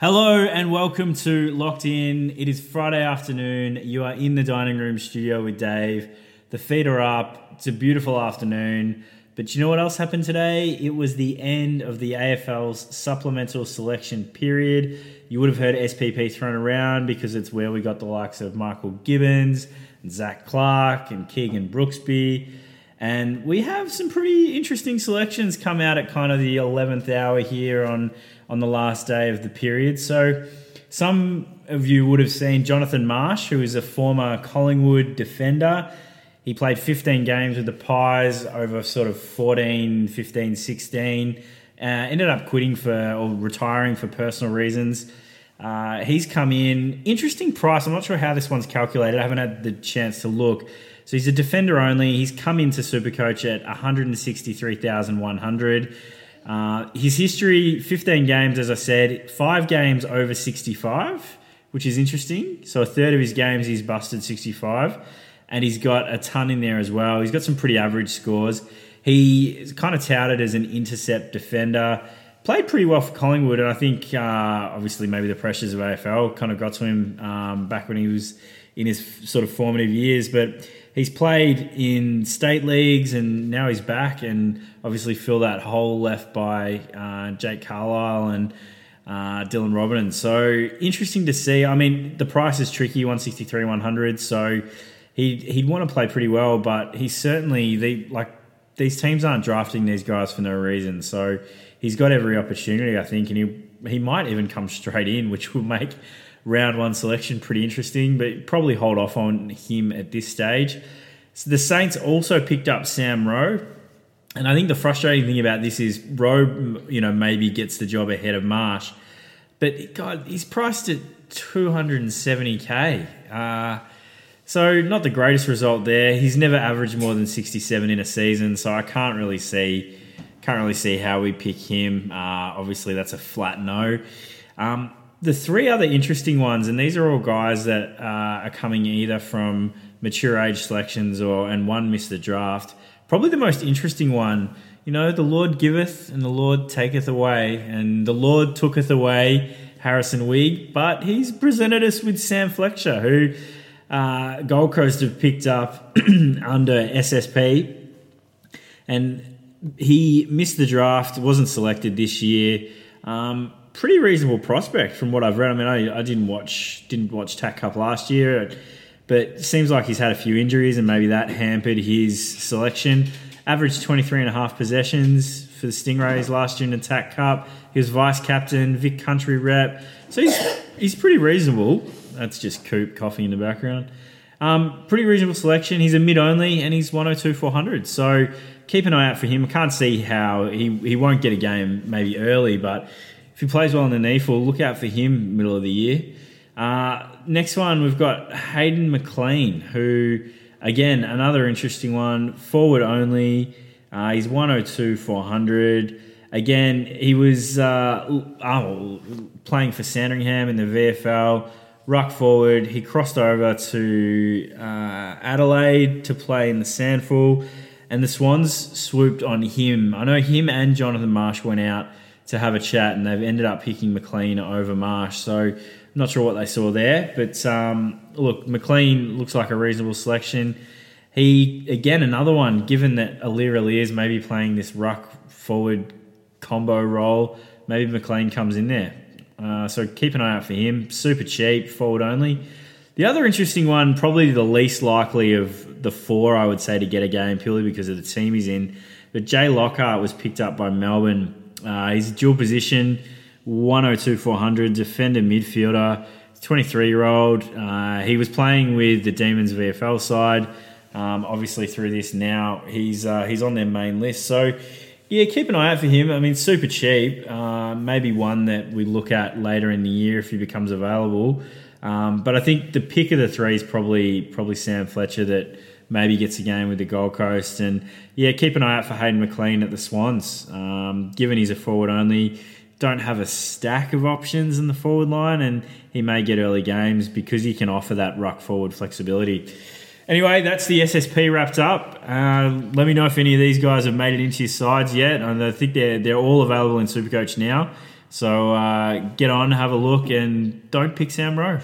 Hello and welcome to Locked In. It is Friday afternoon. You are in the dining room studio with Dave. The feet are up. It's a beautiful afternoon. But you know what else happened today? It was the end of the AFL's supplemental selection period. You would have heard SPP thrown around because it's where we got the likes of Michael Gibbons, and Zach Clark, and Keegan Brooksby. And we have some pretty interesting selections come out at kind of the 11th hour here on, on the last day of the period. So, some of you would have seen Jonathan Marsh, who is a former Collingwood defender. He played 15 games with the Pies over sort of 14, 15, 16. Uh, ended up quitting for or retiring for personal reasons. Uh, he's come in. Interesting price. I'm not sure how this one's calculated. I haven't had the chance to look. So he's a defender only. He's come into Supercoach at 163,100. Uh, his history 15 games, as I said, five games over 65, which is interesting. So a third of his games he's busted 65, and he's got a ton in there as well. He's got some pretty average scores. He is kind of touted as an intercept defender. Played pretty well for Collingwood, and I think uh, obviously maybe the pressures of AFL kind of got to him um, back when he was in his sort of formative years. But he's played in state leagues and now he's back and obviously fill that hole left by uh, Jake Carlisle and uh, Dylan Roberton. So interesting to see. I mean, the price is tricky, 163, 100. So he'd, he'd want to play pretty well, but he's certainly, the like, these teams aren't drafting these guys for no reason. So he's got every opportunity, I think, and he, he might even come straight in, which will make round one selection pretty interesting, but probably hold off on him at this stage. So the Saints also picked up Sam Rowe. And I think the frustrating thing about this is Rowe, you know, maybe gets the job ahead of Marsh. But God, he's priced at 270k. Uh, so not the greatest result there. He's never averaged more than 67 in a season, so I can't really see can't really see how we pick him. Uh, obviously, that's a flat no. Um, the three other interesting ones, and these are all guys that uh, are coming either from mature age selections or and one missed the draft. Probably the most interesting one, you know, the Lord giveth and the Lord taketh away, and the Lord tooketh away Harrison Wigg, but he's presented us with Sam Fletcher, who uh, Gold Coast have picked up under SSP, and he missed the draft, wasn't selected this year. Um, pretty reasonable prospect from what I've read. I mean, I, I didn't watch didn't watch TAC Cup last year, but seems like he's had a few injuries and maybe that hampered his selection. Averaged 23 and a half possessions for the Stingrays last year in the TAC Cup. He was vice captain, Vic Country rep. So he's he's pretty reasonable. That's just Coop coughing in the background. Um, pretty reasonable selection. He's a mid only and he's 102 400. So keep an eye out for him. I can't see how he, he won't get a game maybe early, but if he plays well in the NEAFL, look out for him middle of the year. Uh, next one, we've got Hayden McLean, who, again, another interesting one, forward only. Uh, he's 102 400. Again, he was uh, oh, playing for Sandringham in the VFL, ruck forward. He crossed over to uh, Adelaide to play in the SANFL, and the Swans swooped on him. I know him and Jonathan Marsh went out to have a chat, and they've ended up picking McLean over Marsh. So not sure what they saw there, but um, look, McLean looks like a reasonable selection. He again another one. Given that Aliir Aliir maybe playing this ruck forward combo role, maybe McLean comes in there. Uh, so keep an eye out for him. Super cheap, forward only. The other interesting one, probably the least likely of the four, I would say, to get a game purely because of the team he's in. But Jay Lockhart was picked up by Melbourne uh, he's a dual position, 102 400 defender midfielder, 23 year old. Uh, he was playing with the Demons VFL side. Um, obviously, through this now, he's uh, he's on their main list. So, yeah, keep an eye out for him. I mean, super cheap. Uh, maybe one that we look at later in the year if he becomes available. Um, but I think the pick of the three is probably probably Sam Fletcher that maybe gets a game with the Gold Coast. And yeah, keep an eye out for Hayden McLean at the Swans. Um, given he's a forward only, don't have a stack of options in the forward line, and he may get early games because he can offer that ruck forward flexibility. Anyway, that's the SSP wrapped up. Uh, let me know if any of these guys have made it into your sides yet. And I think they're they're all available in Supercoach now. So uh, get on, have a look, and don't pick Sam Rowe.